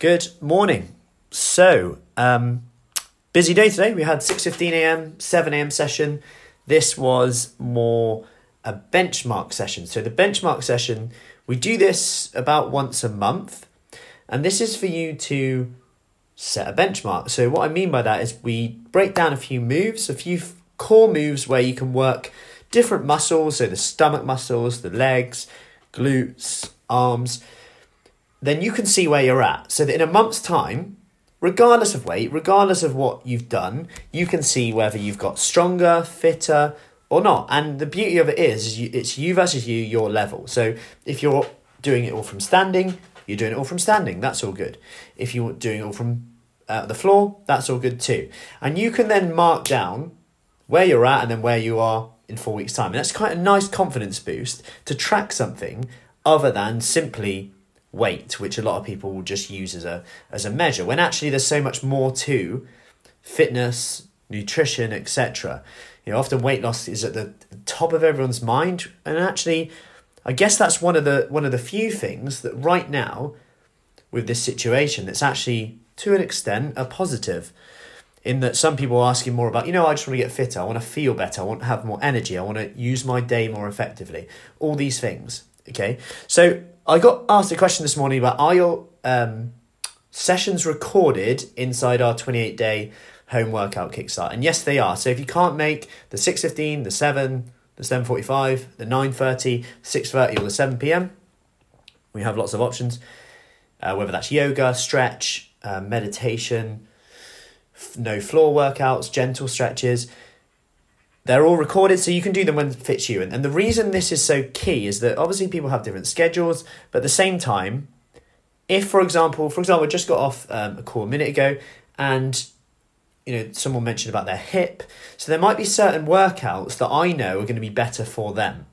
Good morning. So, um, busy day today. We had 6.15 a.m., 7 a.m. session. This was more a benchmark session. So the benchmark session, we do this about once a month. And this is for you to set a benchmark. So what I mean by that is we break down a few moves, a few core moves where you can work different muscles, so the stomach muscles, the legs, glutes, arms, then you can see where you're at. So that in a month's time, regardless of weight, regardless of what you've done, you can see whether you've got stronger, fitter, or not. And the beauty of it is, is you, it's you versus you, your level. So if you're doing it all from standing, you're doing it all from standing. That's all good. If you're doing it all from uh, the floor, that's all good too. And you can then mark down where you're at and then where you are in four weeks' time. And that's quite a nice confidence boost to track something other than simply weight, which a lot of people will just use as a as a measure. When actually there's so much more to fitness, nutrition, etc. You know, often weight loss is at the top of everyone's mind, and actually, I guess that's one of the one of the few things that right now, with this situation, that's actually to an extent a positive in that some people are asking more about, you know, I just want to get fitter, I want to feel better, I want to have more energy, I want to use my day more effectively. All these things. Okay. So I got asked a question this morning about are your um, sessions recorded inside our 28 day home workout kickstart? And yes, they are. So if you can't make the 6.15, the 7, the 7.45, the 9.30, 6.30 or the 7 p.m., we have lots of options, uh, whether that's yoga, stretch, uh, meditation, no floor workouts, gentle stretches. They're all recorded, so you can do them when it fits you. And, and the reason this is so key is that obviously people have different schedules, but at the same time, if, for example, for example, I just got off um, a call a minute ago and you know someone mentioned about their hip so there might be certain workouts that i know are going to be better for them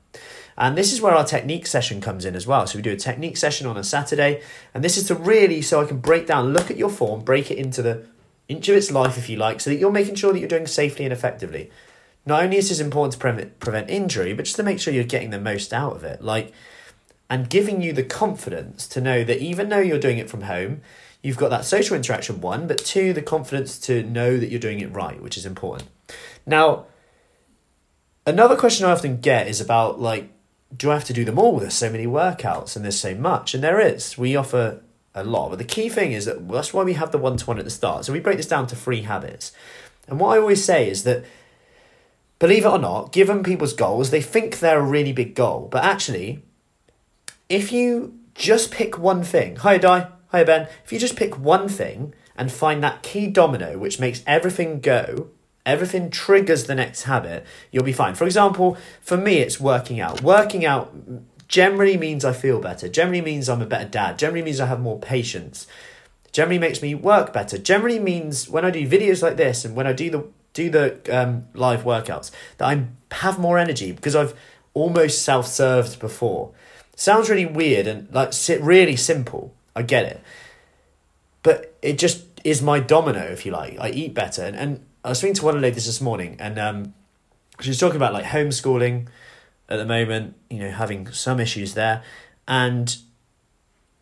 and this is where our technique session comes in as well so we do a technique session on a saturday and this is to really so i can break down look at your form break it into the into its life, if you like, so that you're making sure that you're doing safely and effectively. Not only is this important to prevent, prevent injury, but just to make sure you're getting the most out of it. Like, and giving you the confidence to know that even though you're doing it from home, you've got that social interaction, one, but two, the confidence to know that you're doing it right, which is important. Now, another question I often get is about like, do I have to do them all? There's so many workouts and there's so much. And there is. We offer a lot. But the key thing is that that's why we have the one to one at the start. So we break this down to three habits. And what I always say is that, believe it or not, given people's goals, they think they're a really big goal. But actually, if you just pick one thing, hi Di, hi Ben, if you just pick one thing and find that key domino which makes everything go, everything triggers the next habit, you'll be fine. For example, for me, it's working out. Working out generally means I feel better, generally means I'm a better dad, generally means I have more patience, generally makes me work better, generally means when I do videos like this and when I do the do the um, live workouts that I have more energy because I've almost self-served before. Sounds really weird and like really simple. I get it. But it just is my domino, if you like. I eat better. And, and I was speaking to one of the ladies this morning and um, she was talking about like homeschooling at the moment, you know, having some issues there. And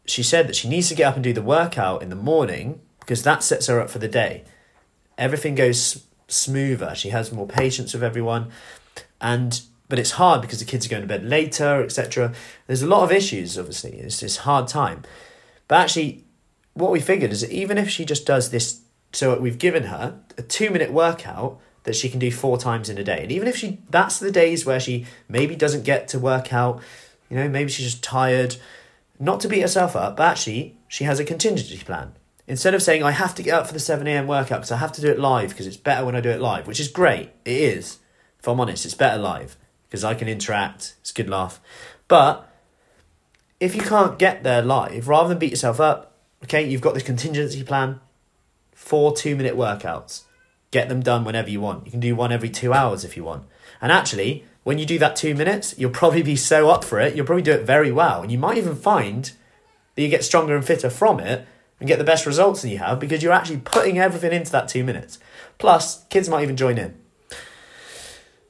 she said that she needs to get up and do the workout in the morning because that sets her up for the day. Everything goes smoother. She has more patience with everyone. And but it's hard because the kids are going to bed later, etc. There's a lot of issues, obviously. It's this hard time. But actually, what we figured is that even if she just does this, so we've given her a two minute workout that she can do four times in a day. And even if she that's the days where she maybe doesn't get to work out, you know, maybe she's just tired, not to beat herself up, but actually she has a contingency plan. Instead of saying I have to get up for the 7 a.m. workout because I have to do it live because it's better when I do it live, which is great. It is. If I'm honest, it's better live because I can interact. It's good laugh. But if you can't get there live, rather than beat yourself up, okay, you've got this contingency plan, four two minute workouts Get them done whenever you want. You can do one every two hours if you want. And actually, when you do that two minutes, you'll probably be so up for it, you'll probably do it very well. And you might even find that you get stronger and fitter from it and get the best results that you have because you're actually putting everything into that two minutes. Plus, kids might even join in.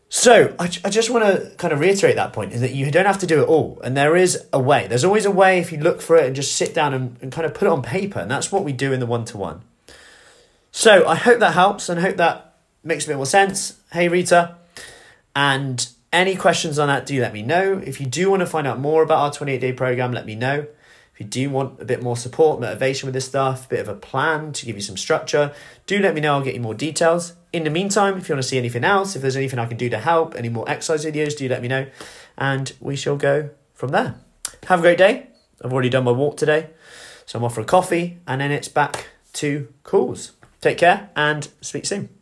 So I, I just want to kind of reiterate that point is that you don't have to do it all, and there is a way. There's always a way if you look for it and just sit down and, and kind of put it on paper, and that's what we do in the one to one. So I hope that helps, and hope that makes a bit more sense. Hey Rita, and any questions on that, do let me know. If you do want to find out more about our 28 day program, let me know. If you do want a bit more support, motivation with this stuff, a bit of a plan to give you some structure, do let me know. I'll get you more details. In the meantime, if you want to see anything else, if there's anything I can do to help, any more exercise videos, do let me know. And we shall go from there. Have a great day. I've already done my walk today. So I'm off for a coffee and then it's back to calls. Take care and speak soon.